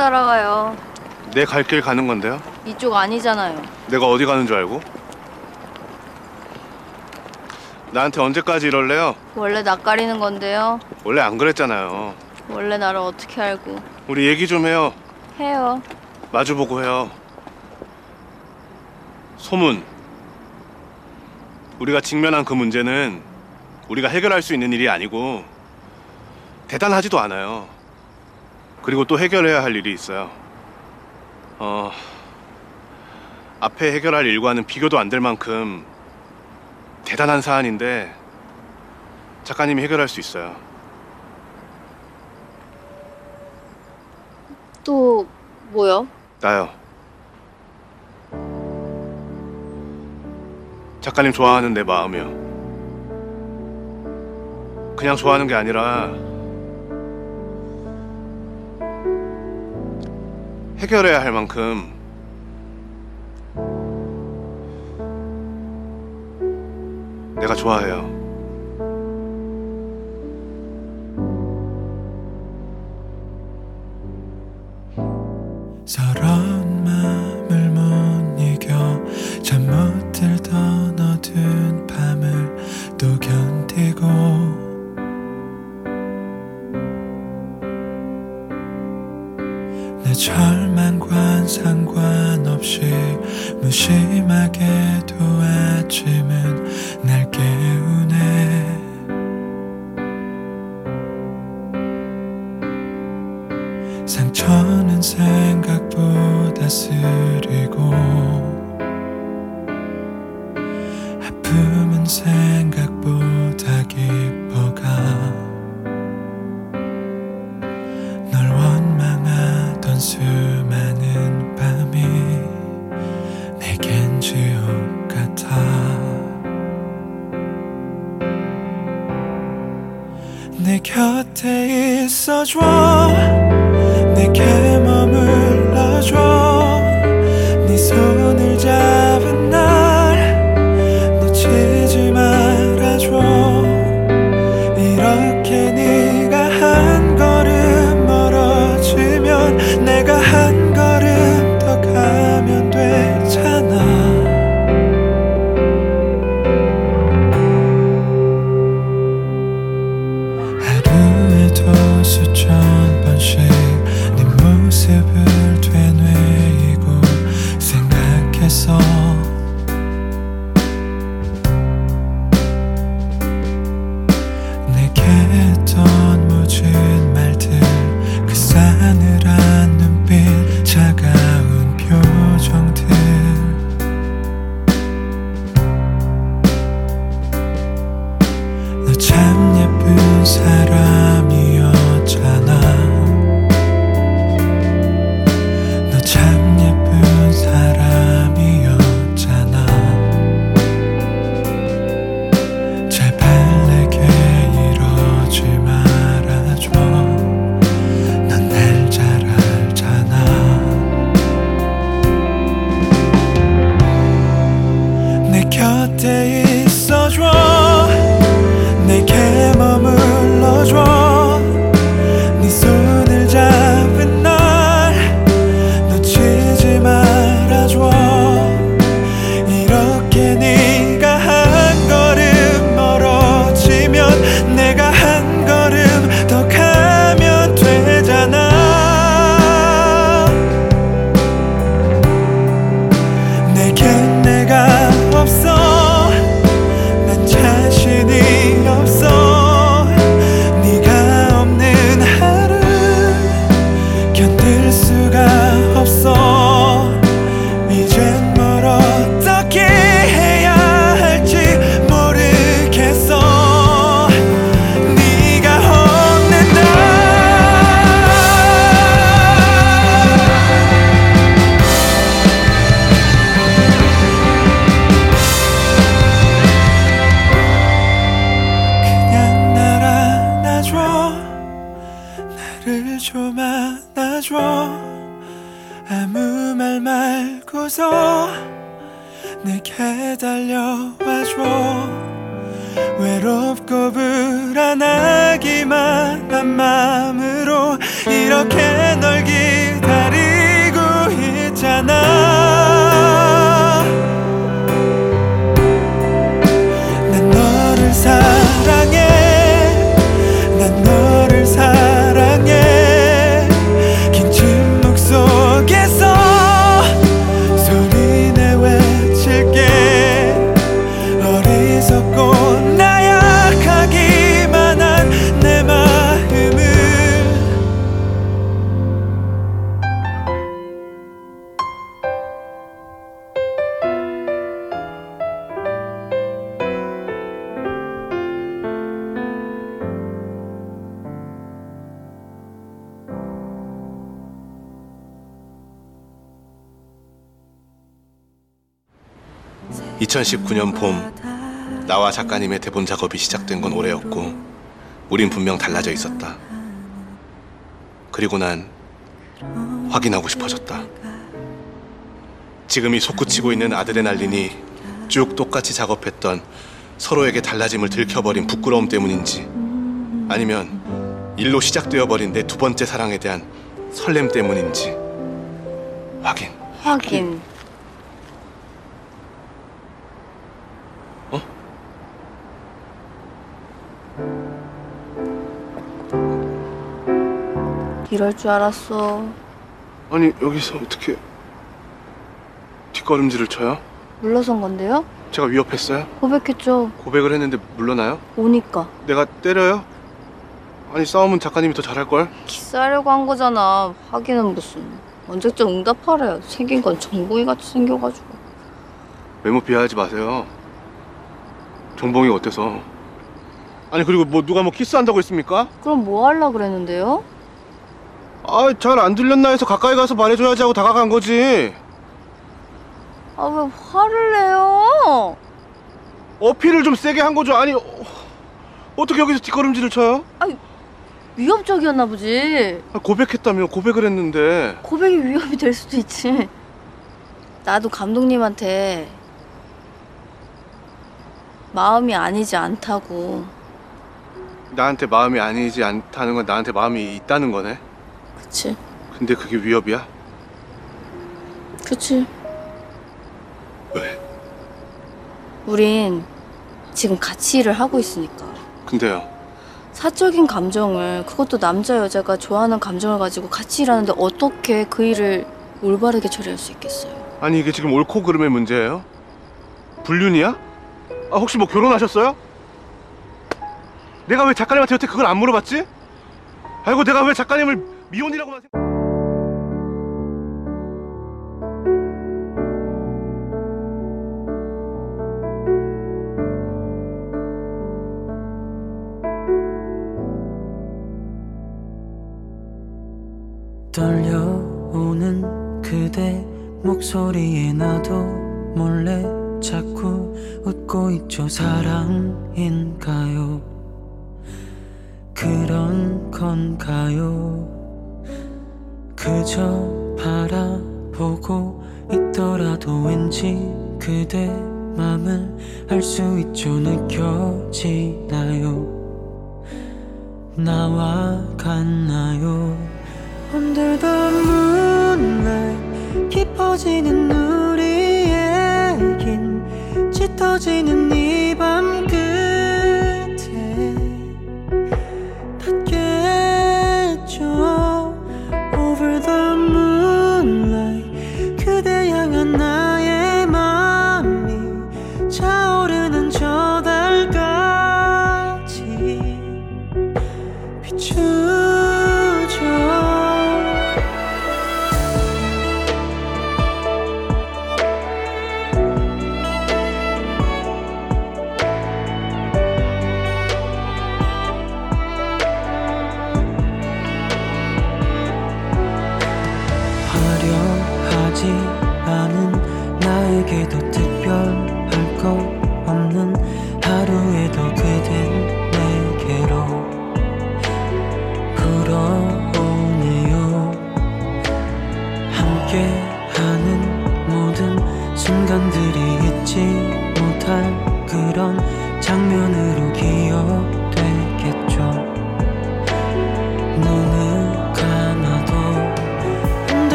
따라가요? 내 갈 길 가는 건데요. 이쪽 아니잖아요. 내가 어디 가는 줄 알고? 나한테 언제까지 이럴래요? 원래 낯가리는 건데요. 원래 안 그랬잖아요. 원래 나를 어떻게 알고 우리 얘기 좀 해요. 해요. 마주보고 해요. 소문. 우리가 직면한 그 문제는 우리가 해결할 수 있는 일이 아니고 대단하지도 않아요. 그리고 또 해결해야 할 일이 있어요. 어, 앞에 해결할 일과는 비교도 안 될 만큼 대단한 사안인데 작가님이 해결할 수 있어요. 또 뭐요? 나요. 작가님 좋아하는 내 마음이요. 그냥 좋아하는 게 아니라 해결해야 할 만큼 내가 좋아해요. 서러 2019년 봄 나와 작가님의 대본 작업이 시작된 건 올해였고 우린 분명 달라져 있었다. 그리고 난 확인하고 싶어졌다. 지금 이 솟구치고 있는 아드레날린이 쭉 똑같이 작업했던 서로에게 달라짐을 들켜버린 부끄러움 때문인지 아니면 일로 시작되어 버린 내 두 번째 사랑에 대한 설렘 때문인지 확인. 확인. 이럴 줄 알았어. 아니 여기서 어떻게 뒷걸음질을 쳐요? 물러선 건데요? 제가 위협했어요? 고백했죠. 고백을 했는데 물러나요? 오니까. 내가 때려요? 아니 싸움은 작가님이 더 잘할 걸? 키스하려고 한 거잖아. 확인은 무슨. 언제쯤 응답하래. 생긴 건 정보이 같이 생겨가지고. 외모 비하하지 마세요. 정봉이가 어때서? 아니 그리고 뭐 누가 뭐 키스한다고 했습니까? 그럼 뭐 하려 그랬는데요? 아 잘 안 들렸나 해서 가까이 가서 말해줘야지 하고 다가간 거지. 아 왜 화를 내요? 어필을 좀 세게 한 거죠. 아니 어, 어떻게 여기서 뒷걸음질을 쳐요? 위협적이었나 보지. 아, 고백했다며 고백을 했는데 고백이 위협이 될 수도 있지. 나도 감독님한테 마음이 아니지 않다고. 나한테 마음이 아니지 않다는 건 나한테 마음이 있다는 거네. 그치? 근데 그게 위협이야? 그치? 왜? 우린 지금 같이 일을 하고 있으니까. 근데요. 사적인 감정을 그것도 남자 여자가 좋아하는 감정을 가지고 같이 일하는데 어떻게 그 일을 올바르게 처리할 수 있겠어요? 아니 이게 지금 옳고 그름의 문제예요? 불륜이야? 아 혹시 뭐 결혼하셨어요? 내가 왜 작가님한테 여태 그걸 안 물어봤지? 아이고 내가 왜 작가님을 미혼이라고만 생각... 떨려오는 그대 목소리에 나도 몰래 자꾸 웃고 있죠. 사랑인가요? 그런 건가요 그저 바라보고 있더라도 왠지 그대 맘을 알 수 있죠. 느껴지나요? 나와 같나요? Under the moonlight 깊어지는 우리의 긴 짙어지는 이밤끝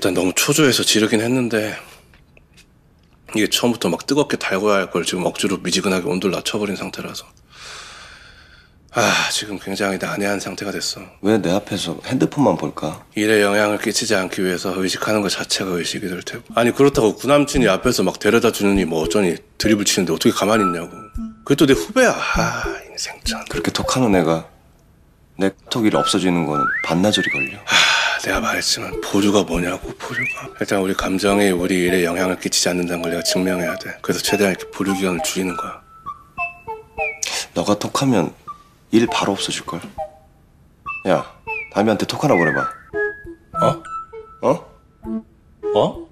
일단 너무 초조해서 지르긴 했는데 이게 처음부터 막 뜨겁게 달궈야 할 걸 지금 억지로 미지근하게 온도를 낮춰버린 상태라서. 아 지금 굉장히 난해한 상태가 됐어. 왜 내 앞에서 핸드폰만 볼까? 일에 영향을 끼치지 않기 위해서 의식하는 것 자체가 의식이 될 테고. 아니 그렇다고 구남친이 앞에서 막 데려다 주느니 뭐 어쩌니 드립을 치는데 어떻게 가만히 있냐고. 그게 또 내 후배야. 아 인생 참. 그렇게 톡하는 애가 내 톡이 없어지는 건 반나절이 걸려. 아, 내가 말했지만 보류가 뭐냐고 보류가 일단 우리 감정이 우리 일에 영향을 끼치지 않는다는 걸 내가 증명해야 돼 그래서 최대한 이렇게 보류 기간을 줄이는 거야 너가 톡하면 일 바로 없어질 걸. 야, 다미한테 톡 하나 보내봐. 어? 어? 어?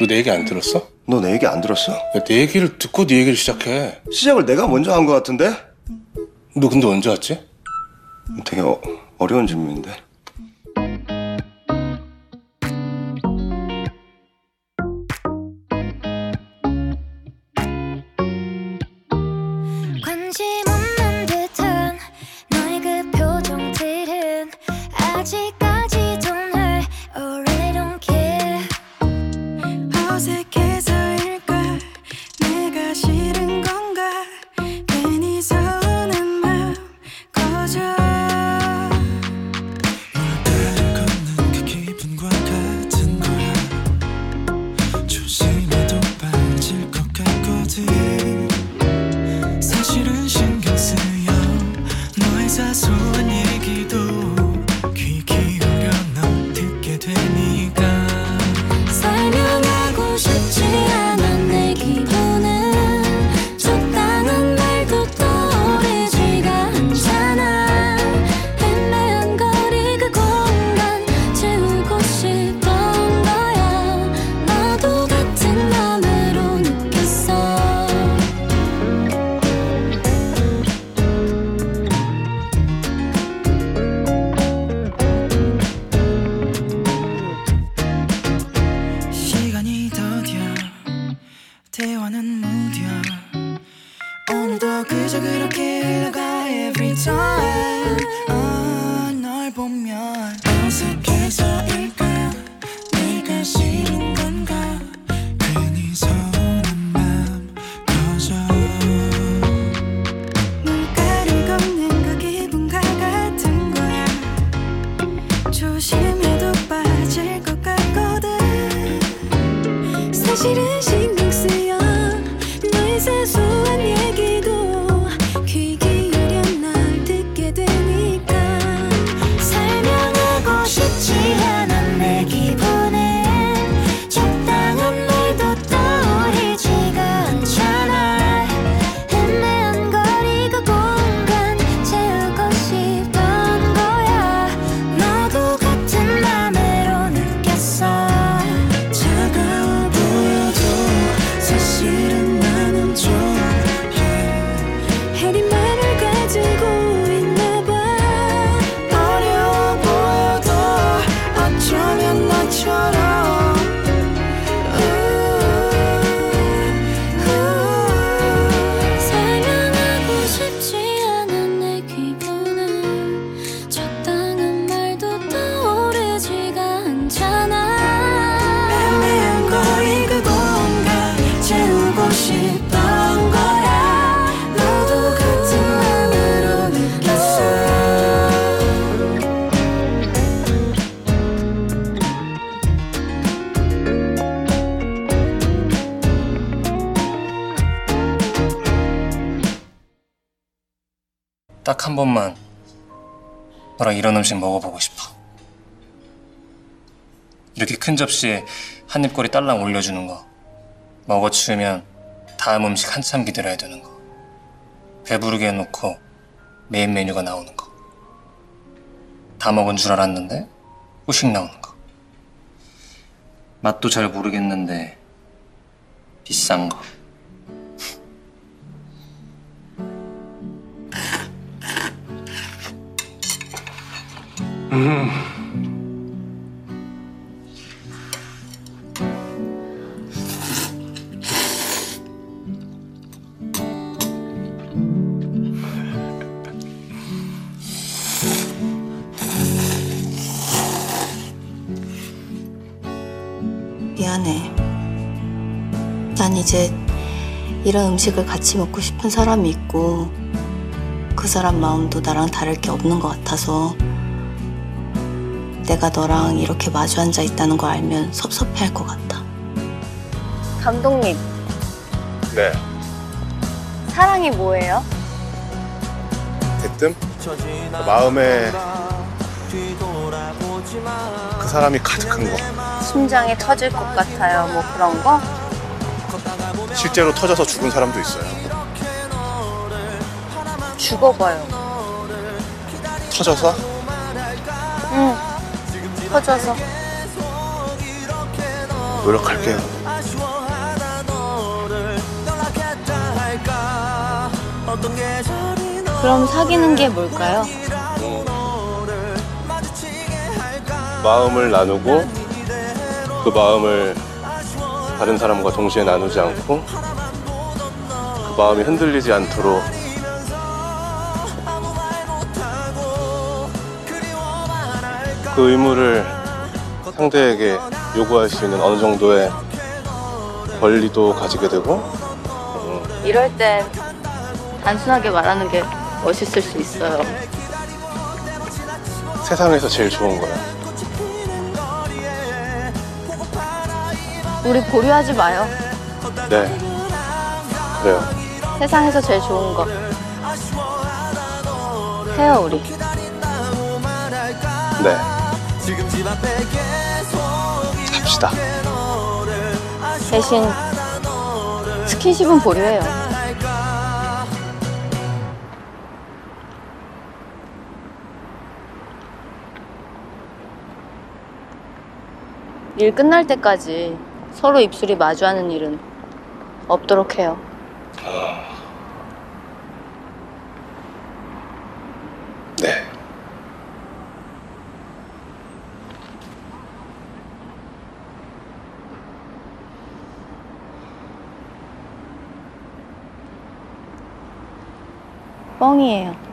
너 내 얘기 안 들었어? 너 내 얘기 안 들었어? 야, 내 얘기를 듣고 네 얘기를 시작해 시작을 내가 먼저 한것 같은데? 너 근데 언제 왔지? 되게 어, 어려운 질문인데. 딱 한 번만 너랑 이런 음식 먹어보고 싶어. 이렇게 큰 접시에 한 입거리 딸랑 올려주는 거. 먹어 치우면 다음 음식 한참 기다려야 되는 거. 배부르게 해놓고 메인 메뉴가 나오는 거. 다 먹은 줄 알았는데 후식 나오는 거. 맛도 잘 모르겠는데 비싼 거. 미안해. 난 이제 이런 음식을 같이 먹고 싶은 사람이 있고 그 사람 마음도 나랑 다를 게 없는 것 같아서 내가 너랑 이렇게 마주 앉아 있다는 걸 알면 섭섭해 할 것 같다. 감독님, 네. 사랑이 뭐예요? 대뜸 마음에 그 사람이 가득한 거. 심장이 터질 것 같아요. 뭐 그런 거? 실제로 터져서 죽은 사람도 있어요. 죽어봐요. 터져서? 응. 터져서. 노력할게요. 그럼 사귀는 게 뭘까요? 마음을 나누고 그 마음을 다른 사람과 동시에 나누지 않고 그 마음이 흔들리지 않도록 그 의무를 상대에게 요구할 수 있는 어느 정도의 권리도 가지게 되고 이럴 땐 단순하게 말하는 게 멋있을 수 있어요. 세상에서 제일 좋은 거야. 우리 보류하지 마요. 네. 그래요. 세상에서 제일 좋은 거. 해요, 우리. 네. 합시다. 대신 스킨십은 보류해요. 일 끝날 때까지 서로 입술이 마주하는 일은 없도록 해요. 네. 뻥이에요.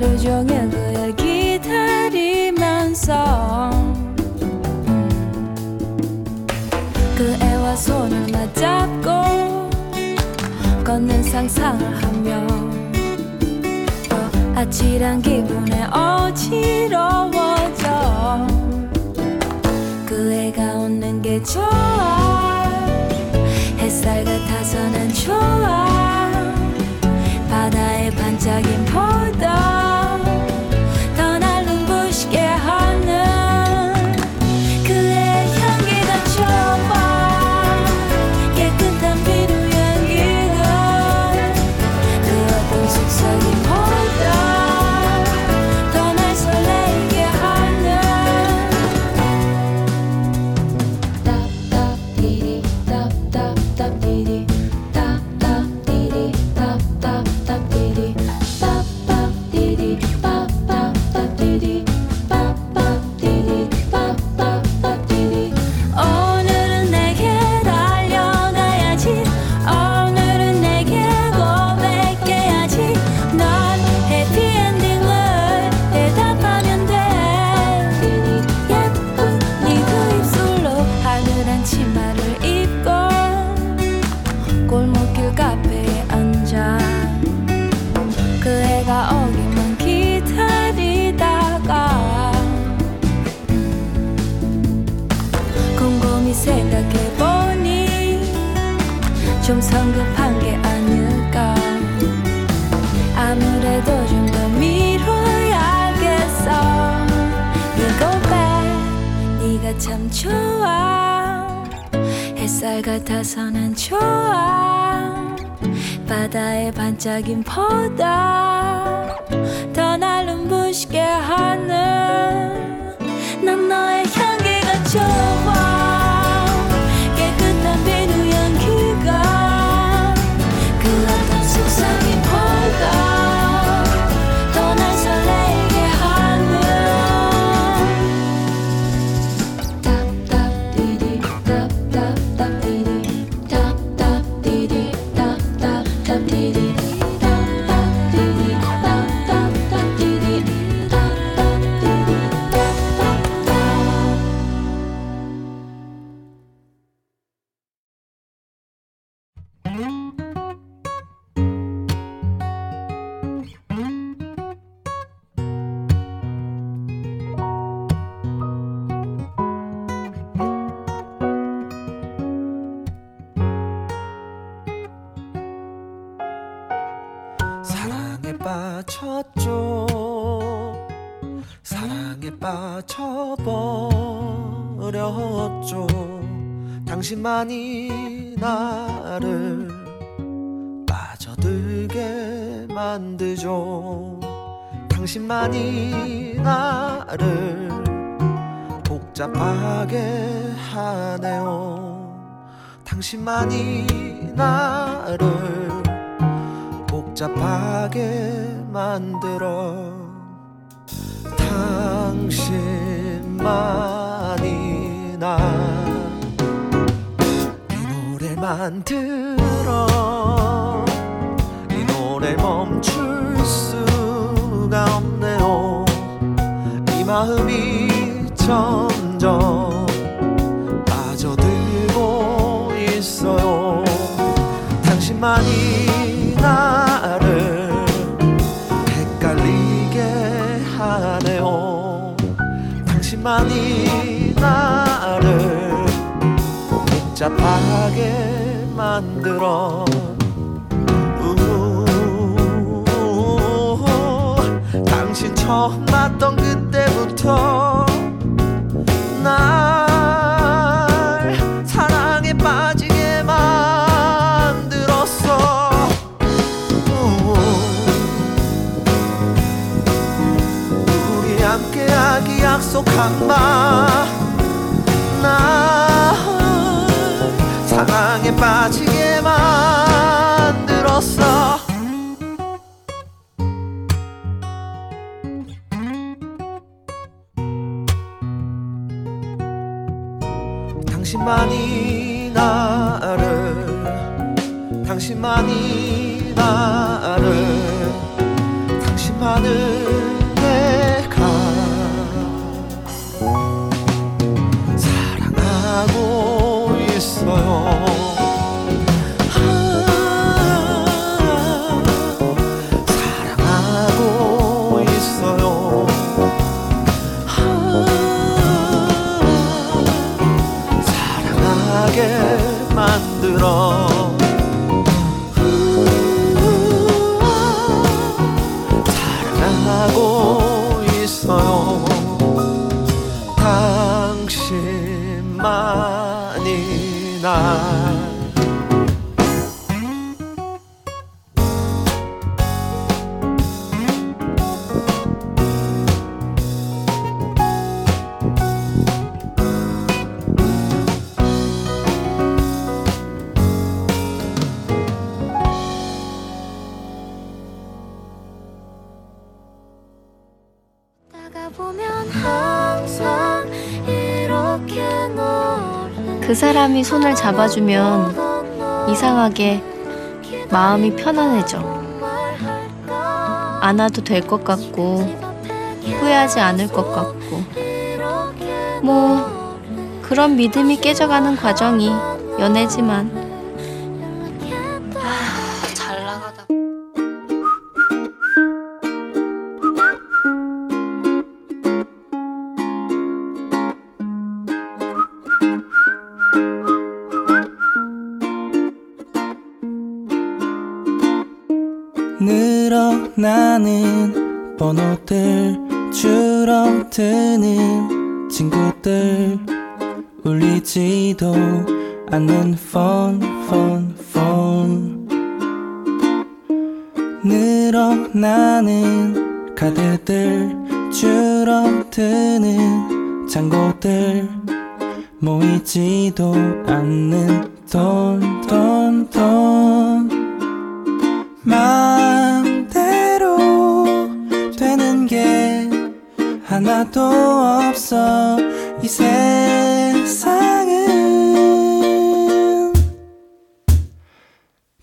하루 종일 그를 기다리면서 음, 그 애와 손을 맞잡고 걷는 상상을 하며 더 아찔한 기분에 어지러워져 그 애가 웃는 게 좋아. 햇살 같아서 난 좋아. 바다의 반짝임보다 같아서 난 좋아. 바다의 반짝임 보다 당신만이 나를 복잡하게 만들어. 당신만이 나이 노래 만 들어. 이 노래 멈출 수가 없네요. 이 마음이 점 당신만이 나를 헷갈리게 하네요. 당신만이 나를 복잡하게 만들어. 처음 봤던 그때부터 날 약속한 밤날 사랑에 빠지게 만들었어. 당신만이 나를 당신만이 나를 당신만을 사람이 손을 잡아주면 이상하게 마음이 편안해져. 안아도 될 것 같고 후회하지 않을 것 같고 뭐 그런 믿음이 깨져가는 과정이 연애지만 않는 폰, 폰, 폰 늘어나는 카드들 줄어드는 잔고들. 모이지도 않는 돈, 돈, 돈. 마음대로 되는 게 하나도 없어. 이 세상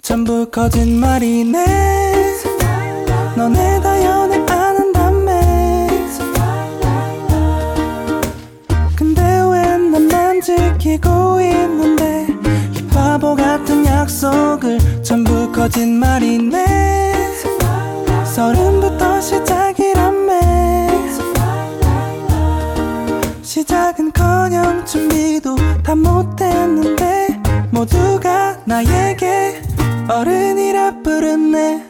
전부 거짓말이네. 너네 다 연애 안 한다며. 근데 왜 나만 지키고 있는데 이 바보 같은 약속을 전부 거짓말이네. 서른부터 시작이라며. 시작은커녕 준비도 다 못했는데 모두가 나에게 어른이라 부르네.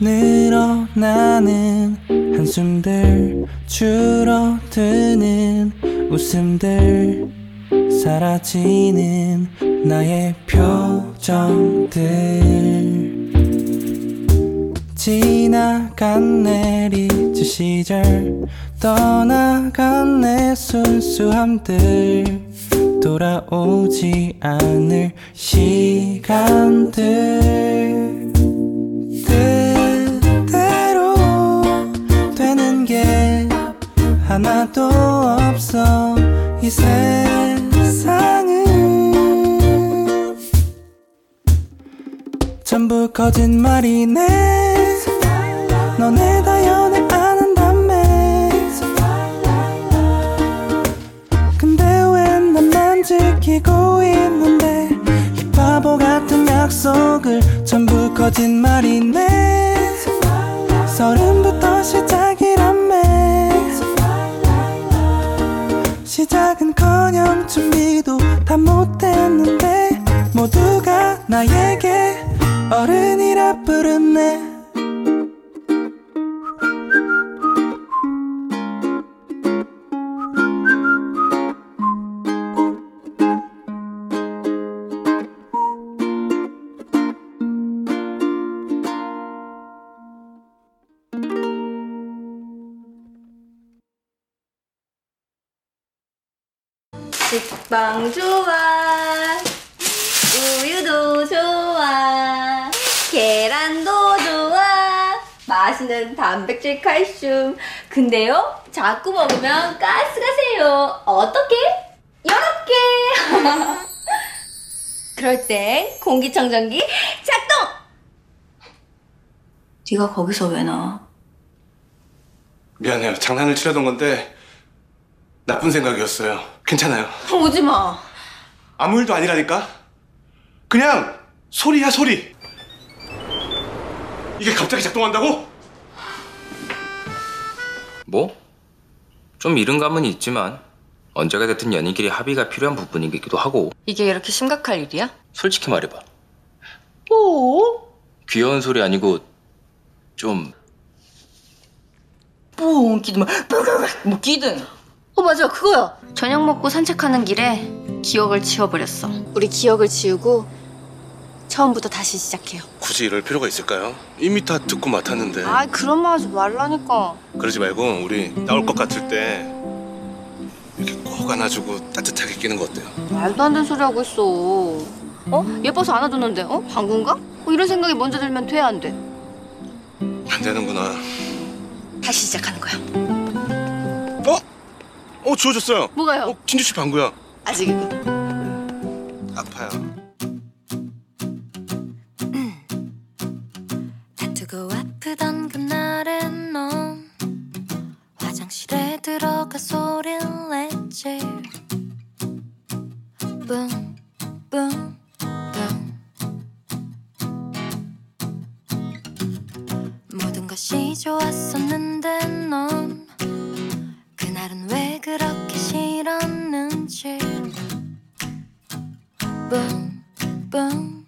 늘어나는 한숨들 줄어드는 웃음들 사라지는 나의 표정들. 지나간 내리즈 시절 떠나간 내 순수함들 돌아오지 않을 시간들 뜻대로 되는 게 하나도 없어 이 세상은 전부 거짓말이네. 너네 다 연애 지키고 있는데 이 바보 같은 약속을 전부 거짓말이네. 서른부터 시작이라며. 시작은커녕 준비도 다 못했는데 모두가 나에게 어른이라 부르네 빵 좋아 우유도 좋아 계란도 좋아 맛있는 단백질 칼슘 근데요 자꾸 먹으면 가스가 세요 어떻게? 이렇게 그럴 땐 공기청정기 작동 네가 거기서 왜 나와? 미안해요. 장난을 치려던 건데 나쁜 생각이었어요. 괜찮아요. 오지 마 아무 일도 아니라니까. 그냥 소리야 소리. 이게 갑자기 작동한다고? 뭐? 좀 이른 감은 있지만 언제가 됐든 연인끼리 합의가 필요한 부분이기도 하고 이게 이렇게 심각할 일이야? 솔직히 말해봐 뭐? 귀여운 소리 아니고 좀 뭐 기든 뭐 기든 어 맞아 그거야 저녁 먹고 산책하는 길에 기억을 지워버렸어 우리 기억을 지우고 처음부터 다시 시작해요 굳이 이럴 필요가 있을까요? 이미 다 듣고 맡았는데. 아 그런 말 하지 말라니까 그러지 말고 우리 나올 것 같을 때 이렇게 꼭 안아주고 따뜻하게 끼는 거 어때요? 말도 안 되는 소리 하고 있어 어? 예뻐서 안아줬는데 어? 방구인가? 어, 이런 생각이 먼저 들면 돼 안 돼? 안 되는구나. 다시 시작하는 거야 어? 어 주워졌어요. 뭐가요? 어 진주 씨 방구야. 아직이고 아파요. 다투고 아프던 그날엔 넌 화장실에 들어가 소리를 냈지 뿡뿡뿡 모든 것이 좋았었는데 넌그 날은 왜 그렇게 싫었는지. 뿡뿡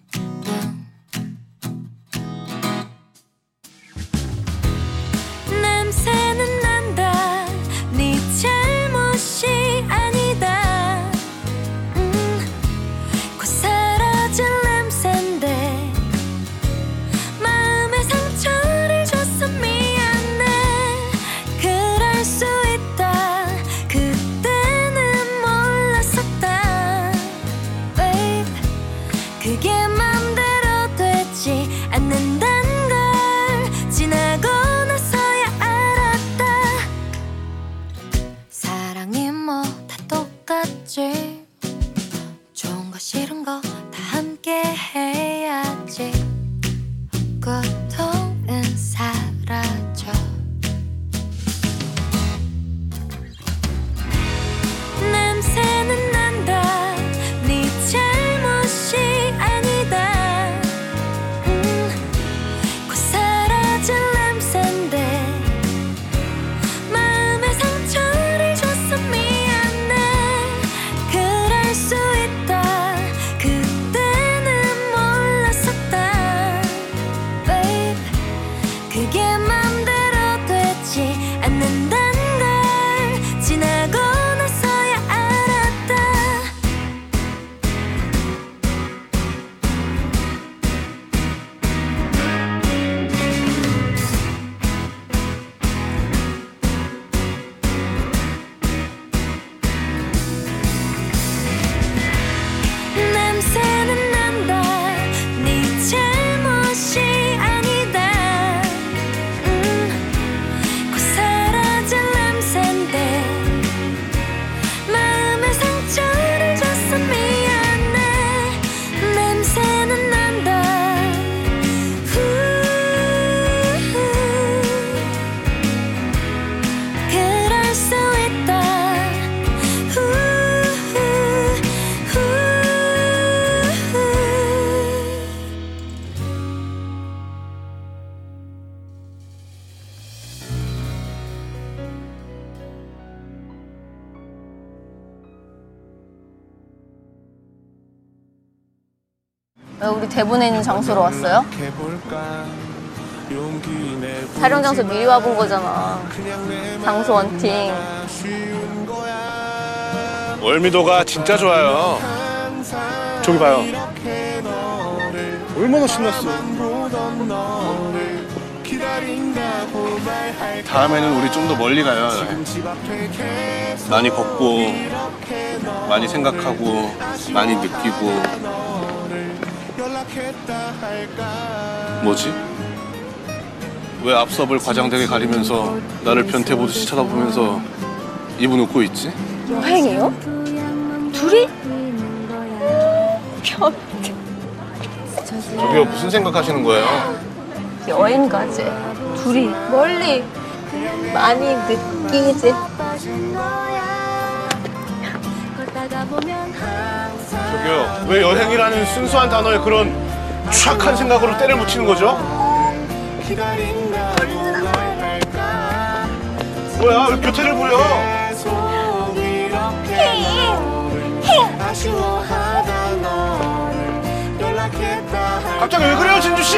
왜 우리 대본에 있는 장소로 왔어요? 촬영 장소 미리 와본 거잖아. 장소 원팅. 월미도가 진짜 좋아요. 저기 봐요. 얼마나 신났어. 다음에는 우리 좀 더 멀리 가요. 많이 걷고, 많이 생각하고, 많이 느끼고. 뭐지? 왜 앞섭을 과장되게 가리면서 나를 변태 보듯이 쳐다보면서 입은 웃고 있지? 여행이요? 둘이? 변태. 저기요 무슨 생각하시는 거예요? 여행 가지. 둘이 멀리 많이 느끼지. 저기요 왜 여행이라는 순수한 단어에 그런 추악한 생각으로 때를 붙이는 거죠? 뭐야 왜 교태를 부려? 갑자기 왜 그래요 진주 씨?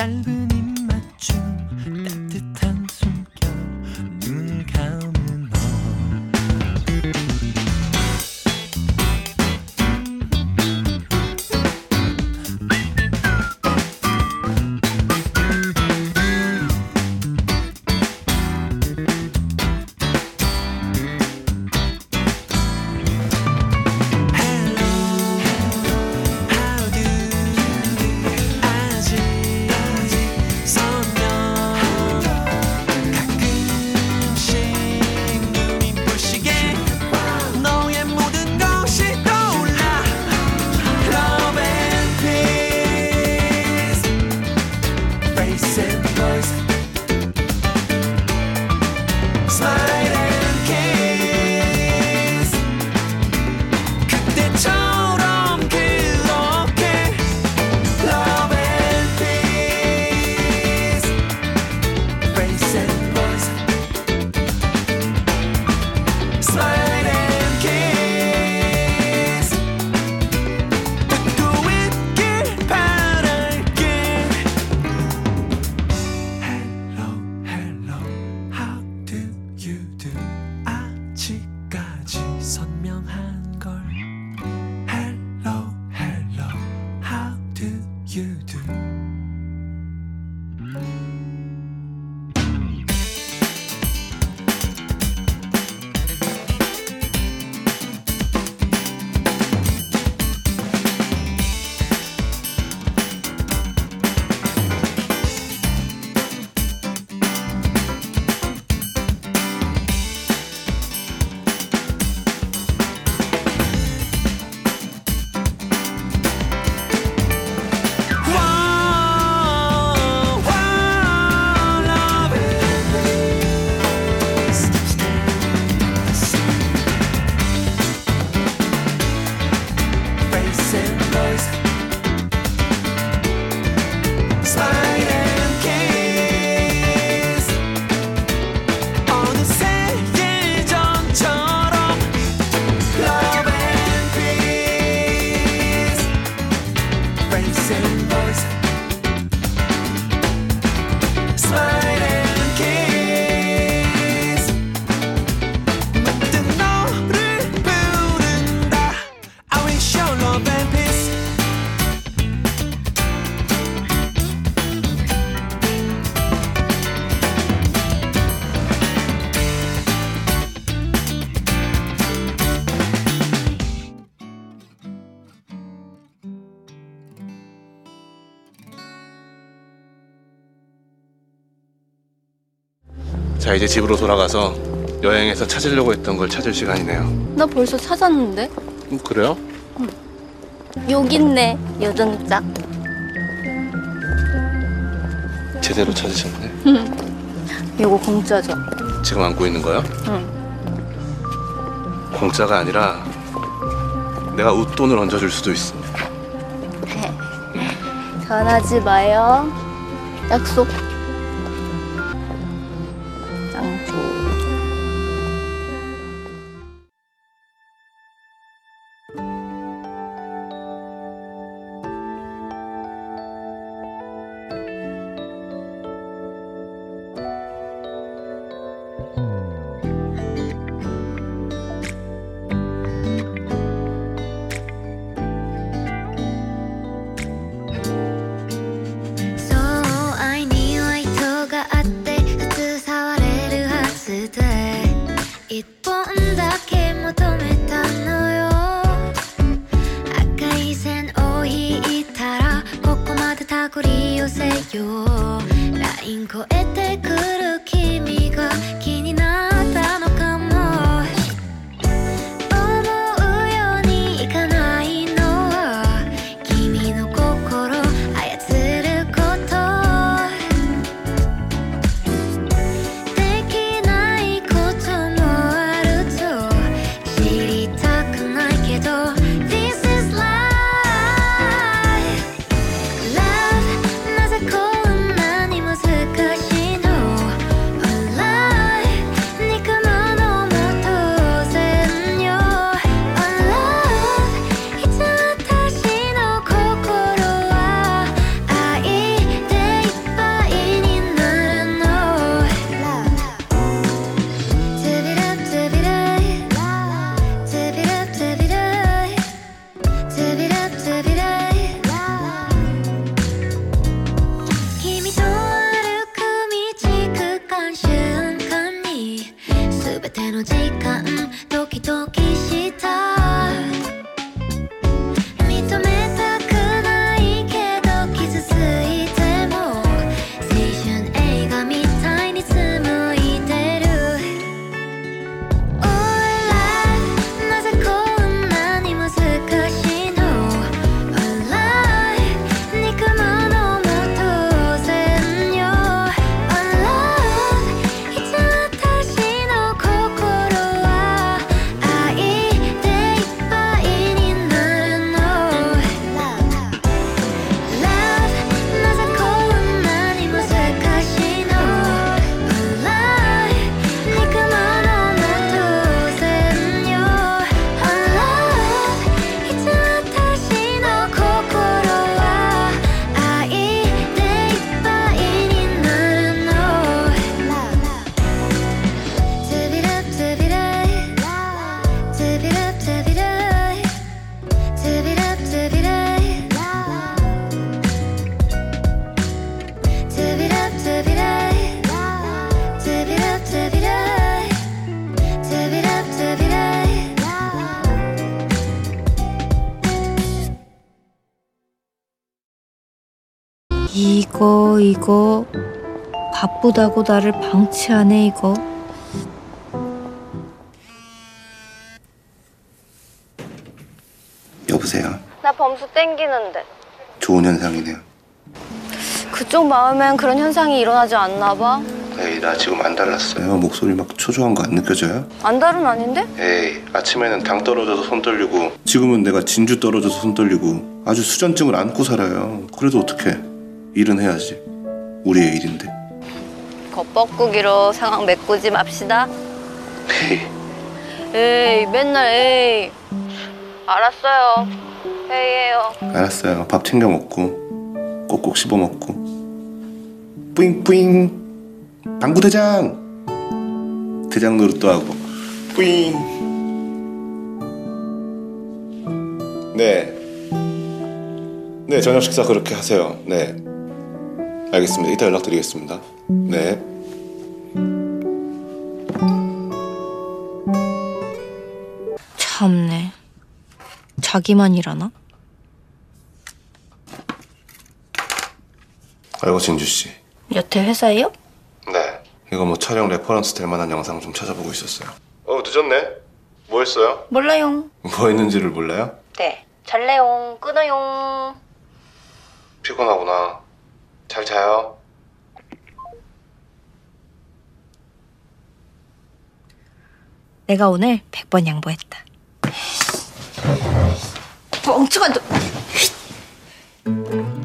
짧은 이제 집으로 돌아가서 여행에서 찾으려고 했던 걸 찾을 시간이네요. 나 벌써 찾았는데? 음, 그래요? 여기 있네, 여전짝. 제대로 찾으셨네. 이거 공짜죠? 지금 안고 있는 거요? 응. 공짜가 아니라 내가 웃돈을 얹어줄 수도 있어. 전하지 마요. 약속. 바쁘다고 나를 방치하네 이거 여보세요. 나 범수 땡기는데 좋은 현상이네요. 그쪽 마음엔 그런 현상이 일어나지 않나 봐 에이 나 지금 안 달랐어요. 목소리 막 초조한 거 안 느껴져요? 안달은 아닌데? 에이 아침에는 당 떨어져서 손 떨리고 지금은 내가 진주 떨어져서 손 떨리고 아주 수전증을 안고 살아요. 그래도 어떡해. 일은 해야지. 우리의 일인데. 겉벗고기로 상황 메꾸지 맙시다 에이 에이 맨날 에이 알았어요 회의해요 알았어요. 밥 챙겨 먹고 꼭꼭 씹어 먹고. 뿌잉뿌잉. 당구 대장. 대장 노릇도 하고. 뿌잉. 네. 네 저녁 식사 그렇게 하세요. 네. 알겠습니다. 이따 연락드리겠습니다. 네. 참네 자기만 일하나? 아이고 진주 씨. 여태 회사에요? 네. 이거 뭐 촬영 reference 될 만한 영상 좀 찾아보고 있었어요. 어 늦었네. 뭐 했어요? 몰라요 뭐 했는지를 몰라요? 네 잘래용 끊어용 피곤하구나. 잘 자요. 내가 오늘 100번 양보했다 멍청한 놈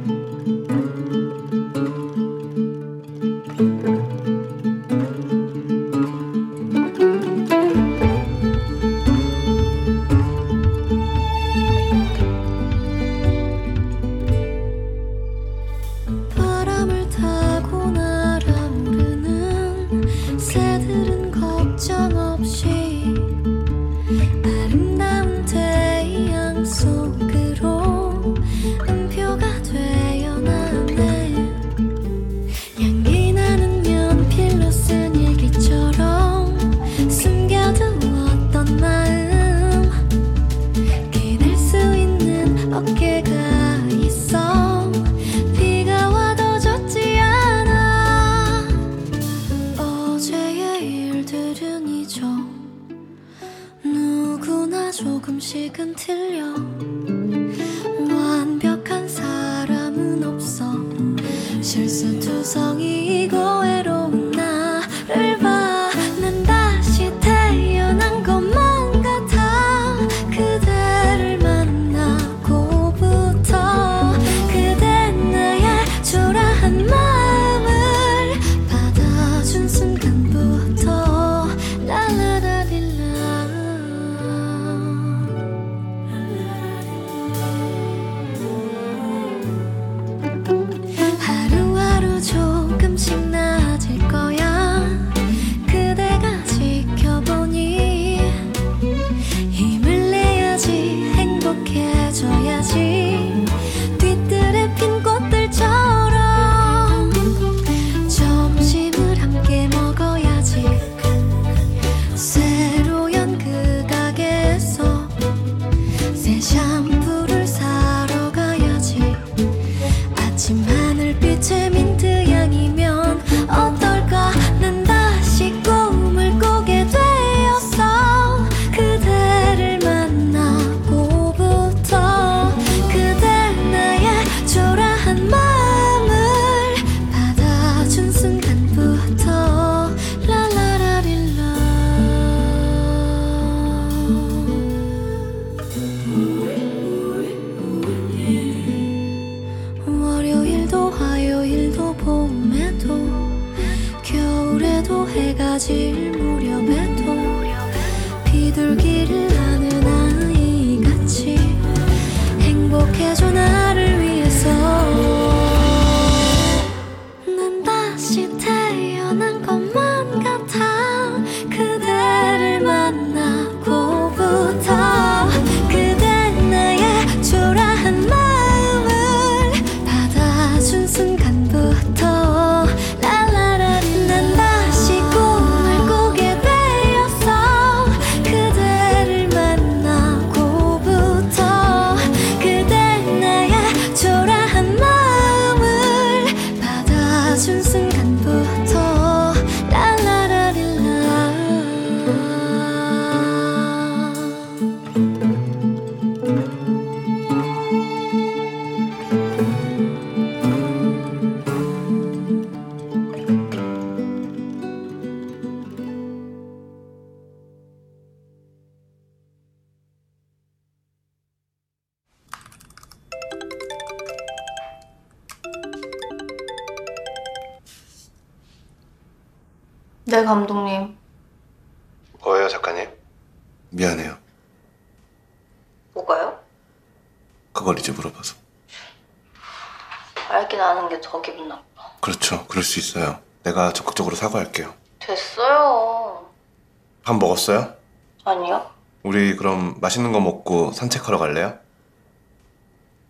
맛있는 거 먹고 산책하러 갈래요?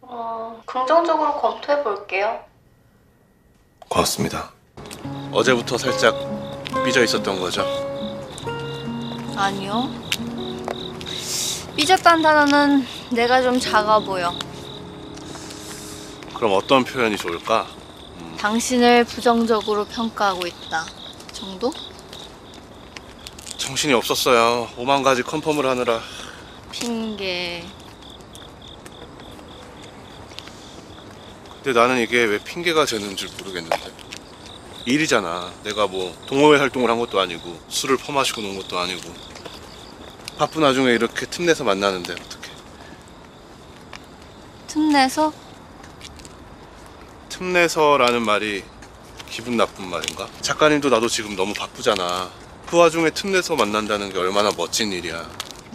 음, 긍정적으로 검토해 볼게요. 고맙습니다. 어제부터 살짝 삐져 있었던 거죠. 아니요. 삐졌다는 단어는 내가 좀 작아 보여. 그럼 어떤 표현이 좋을까? 당신을 부정적으로 평가하고 있다. 정도? 정신이 없었어요. 오만 가지 컨펌을 하느라. 핑계. 근데 나는 이게 왜 핑계가 되는 줄 모르겠는데. 일이잖아. 내가 뭐 동호회 활동을 한 것도 아니고 술을 퍼마시고 논 것도 아니고. 바쁜 와중에 이렇게 틈내서 만나는데 어떡해. 틈내서? 틈내서라는 말이 기분 나쁜 말인가? 작가님도 나도 지금 너무 바쁘잖아. 그 와중에 틈내서 만난다는 게 얼마나 멋진 일이야.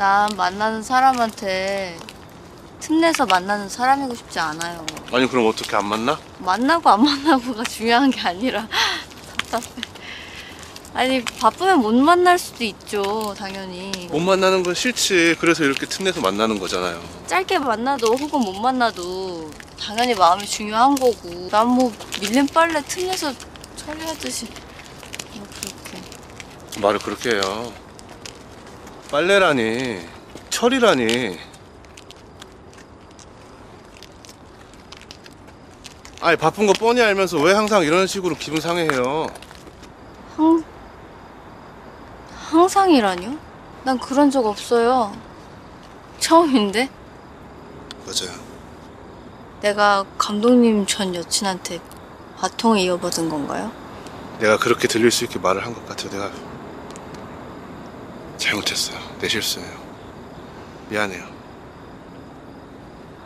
난 만나는 사람한테 틈내서 만나는 사람이고 싶지 않아요. 아니 그럼 어떻게 안 만나? 만나고 안 만나고가 중요한 게 아니라 답답해. 아니 바쁘면 못 만날 수도 있죠, 당연히. 못 만나는 건 싫지. 그래서 이렇게 틈내서 만나는 거잖아요. 짧게 만나도 혹은 못 만나도 당연히 마음이 중요한 거고. 난 뭐 밀린 빨래 틈내서 처리하듯이 뭐 그렇게. 말을 그렇게 해요. 빨래라니, 철이라니. 아니 바쁜 거 뻔히 알면서 왜 항상 이런 식으로 기분 상해해요? 항 항상이라뇨? 난 그런 적 없어요. 처음인데 맞아요. 내가 감독님 전 여친한테 바통을 이어받은 건가요? 내가 그렇게 들릴 수 있게 말을 한 것 같아요. 내가 잘못했어요. 내 실수예요. 미안해요.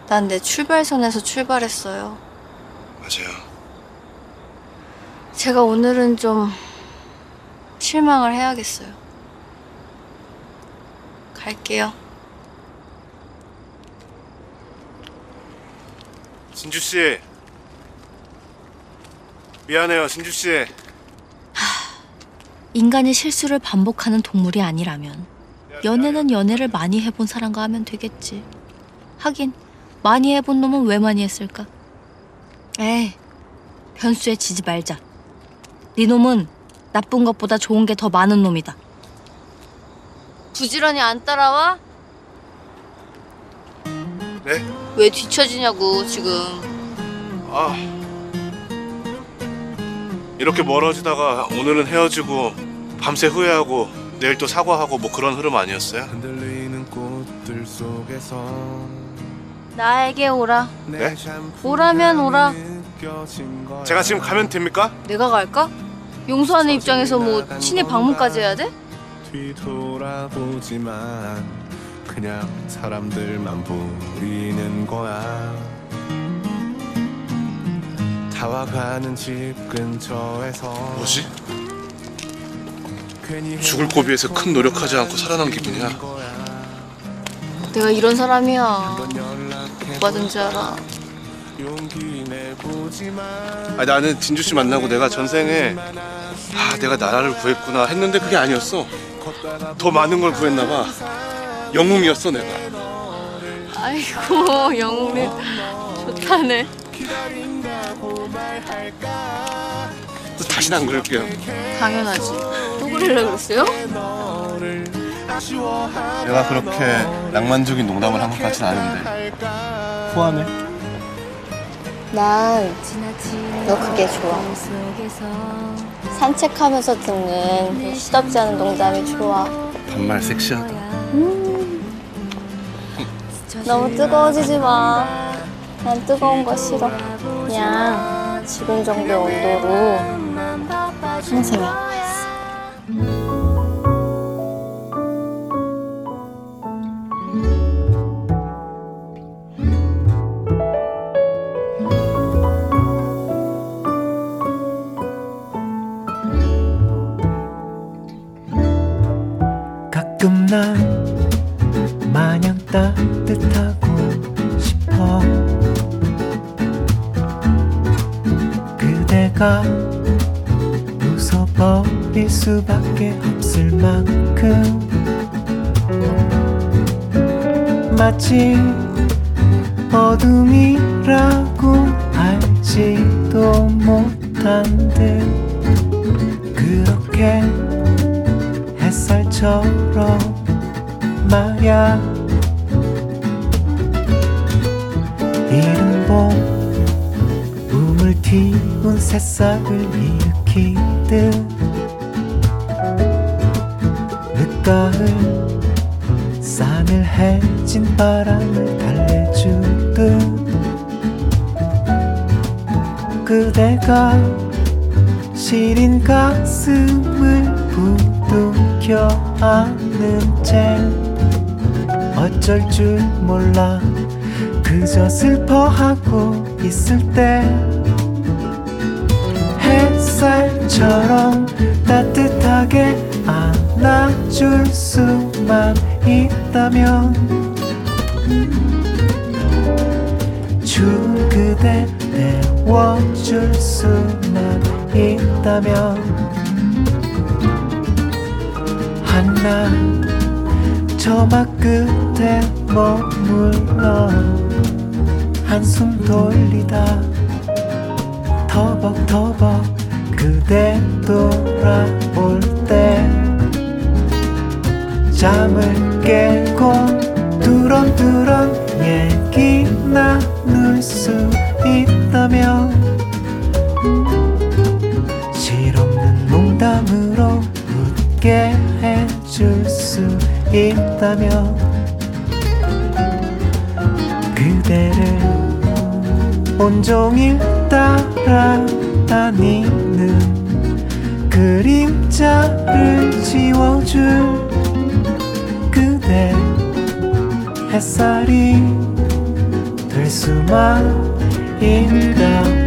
난 내 출발선에서 출발했어요. 맞아요. 제가 오늘은 좀 실망을 해야겠어요. 갈게요. 진주 씨. 미안해요, 진주 씨. 인간이 실수를 반복하는 동물이 아니라면 연애는 연애를 많이 해본 사람과 하면 되겠지. 하긴 많이 해본 놈은 왜 많이 했을까? 에이, 변수에 지지 말자. 네 놈은 나쁜 것보다 좋은 게 더 많은 놈이다. 부지런히 안 따라와? 네? 왜 뒤처지냐고 지금. 아. 이렇게 멀어지다가 오늘은 헤어지고 밤새 후회하고 내일 또 사과하고 뭐 그런 흐름 아니었어요? 흔들리는 꽃들 속에서 나에게 오라. 네? 오라면 오라. 제가 지금 가면 됩니까? 내가 갈까? 용서하는 입장에서 뭐 친히 방문까지 해야 돼? 뒤돌아보지만 그냥 사람들만 보이는 거야 다와가는 집 근처에서 뭐지? 죽을 고비에서 큰 노력하지 않고 살아난 기분이야. 내가 이런 사람이야. 뭐든지 알아. 아니, 나는 진주 씨 만나고 내가 전생에 아 내가 나라를 구했구나 했는데 그게 아니었어. 더 많은 걸 구했나 봐. 영웅이었어 내가. 아이고 영웅이 좋다네. 또 다시는 안 그럴게요. 당연하지. 또 그러려 그랬어요? 내가 그렇게 낭만적인 농담을 한 것 같진 않은데 후하네. 난 너 그게 좋아. 산책하면서 듣는 그 시덥지 않은 농담이 좋아. 반말 섹시하다. 너무 뜨거워지지 마. 난 뜨거운 거 싫어. 그냥 지금 정도 온도로 상승해 가끔 난 마냥 따뜻하고 내가 웃어버릴 수밖에 없을 만큼. 마치 어둠이라고 알지도 못한 듯 그렇게 햇살처럼 말야 튀운 새싹을 일으키듯 늦가을 싸늘해진 바람을 달래주듯 그대가 시린 가슴을 부둥켜 안는 채 어쩔 줄 몰라 그저 슬퍼하고 있을 때 햇살처럼 따뜻하게 안아줄 수만 있다면 추운 그대 데워줄 수만 있다면 한낮 저막 끝에 머물러 한숨 돌리다 터벅터벅 그대 돌아올 때 잠을 깨고 두런두런 얘기 나눌 수 있다면 실없는 농담으로 웃게 해줄 수 있다면 그대를 온종일 따라다니는 그림자를 지워줄 그대 햇살이 될 수만 있다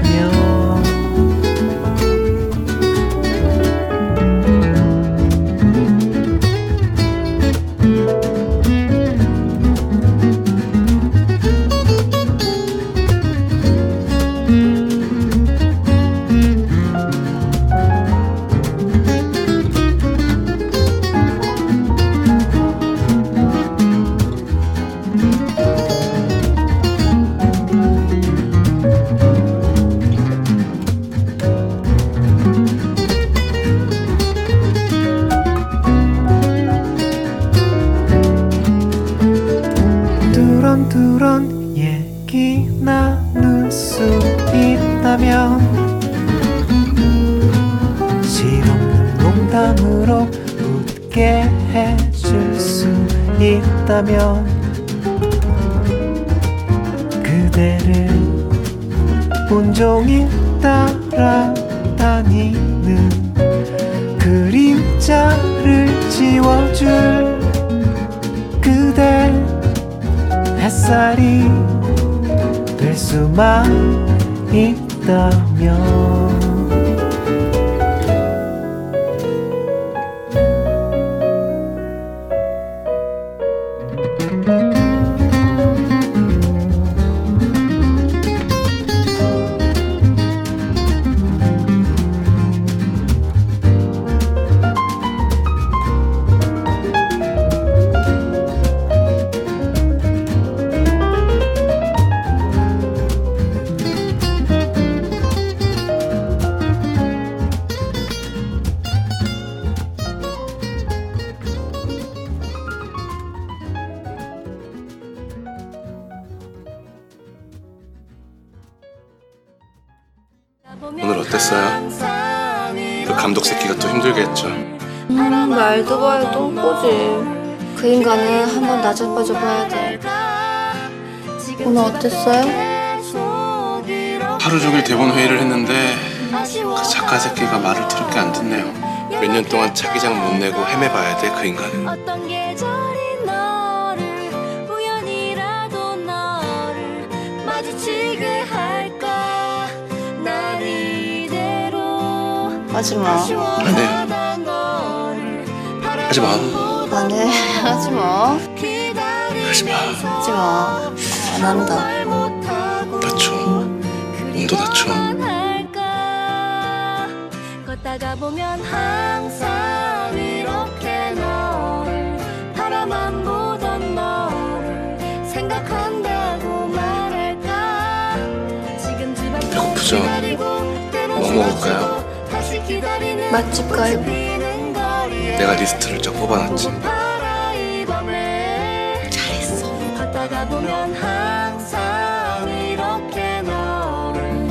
하지마. 안돼 하지마. 안돼 하지마. 하지마. 하지마. 안 한다. 다쳐. 몸도 다쳐. 걷다가 보면 항상 이렇게 널 바라만 보던 널 생각한다고 말할까? 지금 집앞 배고프죠? 뭐 먹을까요? 맛집 가요. 내가 리스트를 쫙 뽑아놨지. 잘했어.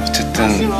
어쨌든